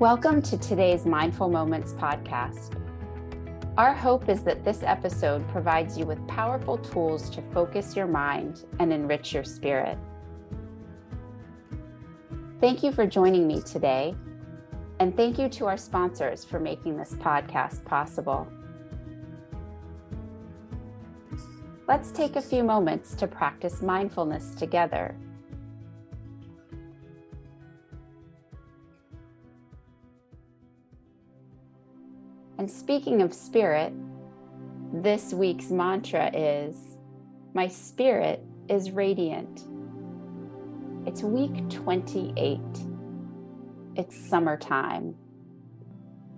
Welcome to today's Mindful Moments podcast. Our hope is that this episode provides you with powerful tools to focus your mind and enrich your spirit. Thank you for joining me today, and thank you to our sponsors for making this podcast possible. Let's take a few moments to practice mindfulness together And speaking of spirit, this week's mantra is My spirit is radiant. It's week 28. It's summertime.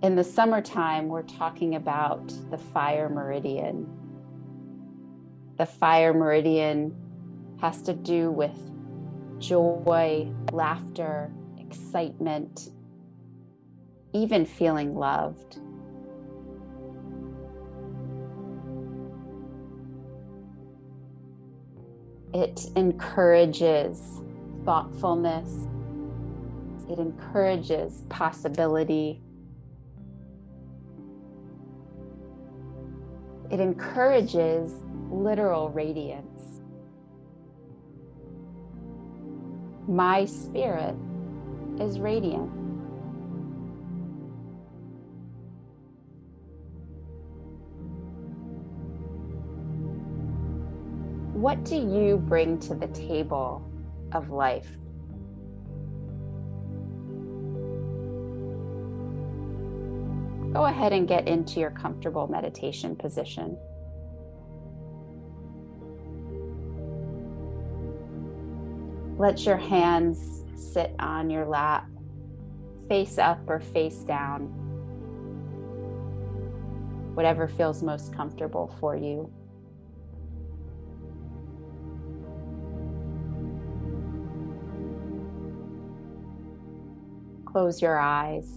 In the summertime, we're talking about the fire meridian. The fire meridian has to do with joy, laughter, excitement, even feeling loved. It encourages thoughtfulness. It encourages possibility. It encourages literal radiance. My spirit is radiant. What do you bring to the table of life? Go ahead and get into your comfortable meditation position. Let your hands sit on your lap, face up or face down, whatever feels most comfortable for you. Close your eyes.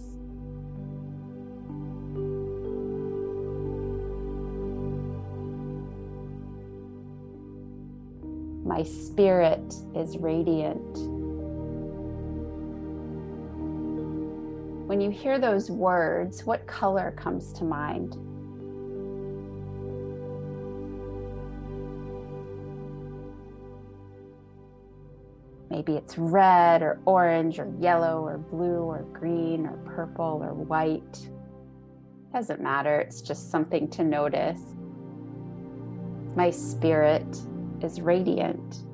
My spirit is radiant. When you hear those words, what color comes to mind? Maybe it's red or orange or yellow or blue or green or purple or white. Doesn't matter, it's just something to notice. My spirit is radiant.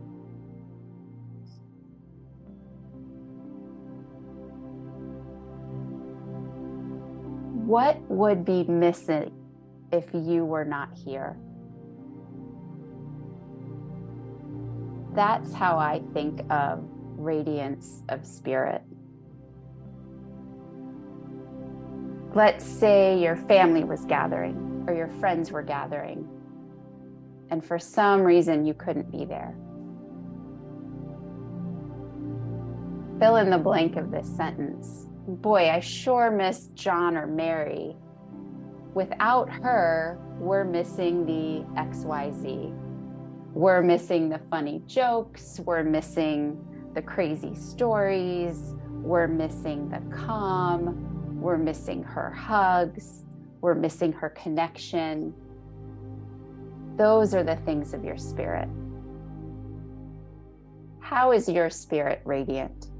What would be missing if you were not here? That's how I think of radiance of spirit. Let's say your family was gathering or your friends were gathering, and for some reason you couldn't be there. Fill in the blank of this sentence. Boy, I sure miss John or Mary. Without her, we're missing the XYZ we're missing the funny jokes, we're missing the crazy stories, we're missing the calm, we're missing her hugs, we're missing her connection. Those are the things of your spirit. How is your spirit radiant?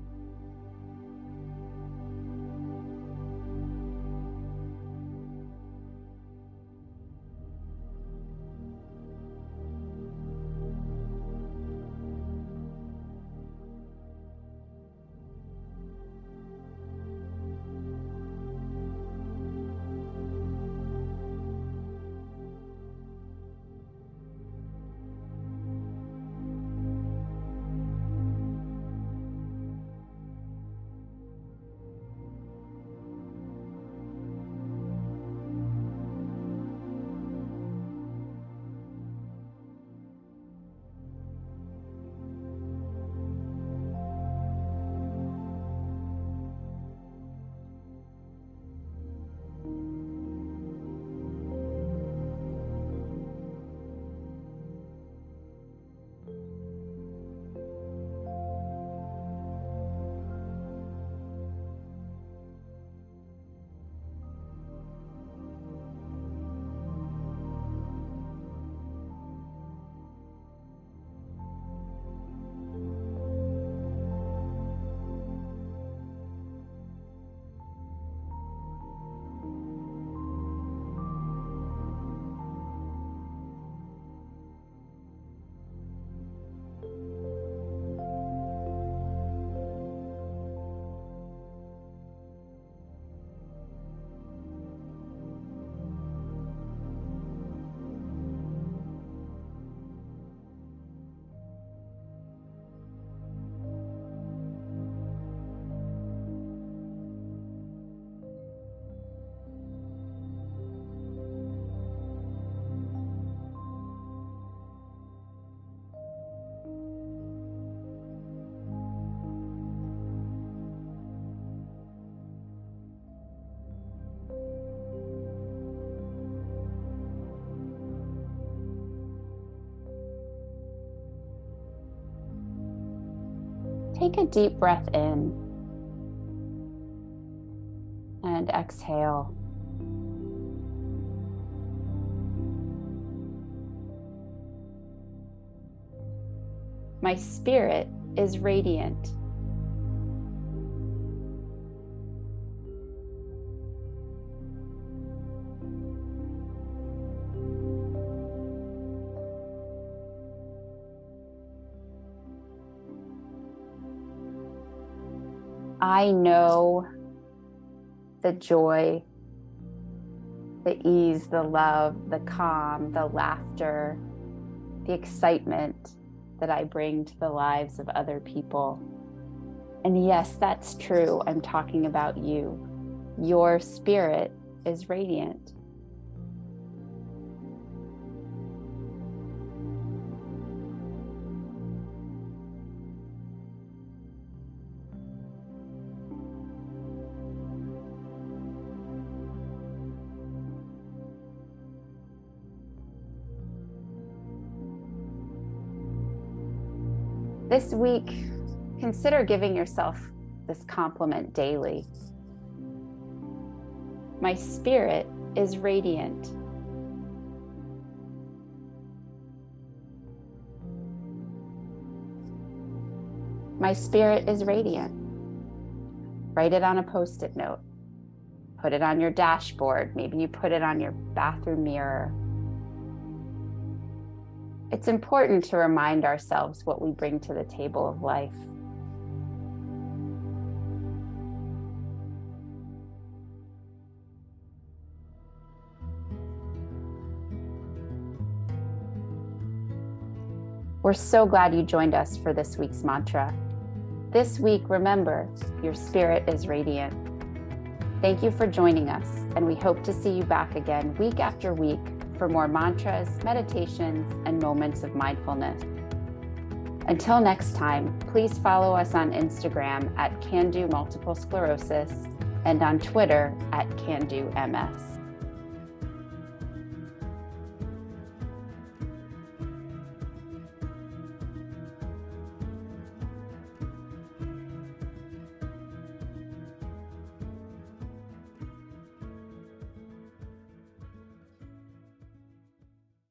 Take a deep breath in and exhale. My spirit is radiant. I know the joy, the ease, the love, the calm, the laughter, the excitement that I bring to the lives of other people. And yes, that's true. I'm talking about you. Your spirit is radiant. This week, consider giving yourself this compliment daily. My spirit is radiant. My spirit is radiant. Write it on a post it note. Put it on your dashboard. Maybe you put it on your bathroom mirror it's important to remind ourselves what we bring to the table of life. We're so glad you joined us for this week's mantra. This week, remember, your spirit is radiant. Thank you for joining us, and we hope to see you back again week after week for more mantras, meditations, and moments of mindfulness. Until next time, please follow us on Instagram at Can Do Multiple Sclerosis and on Twitter at Can Do MS.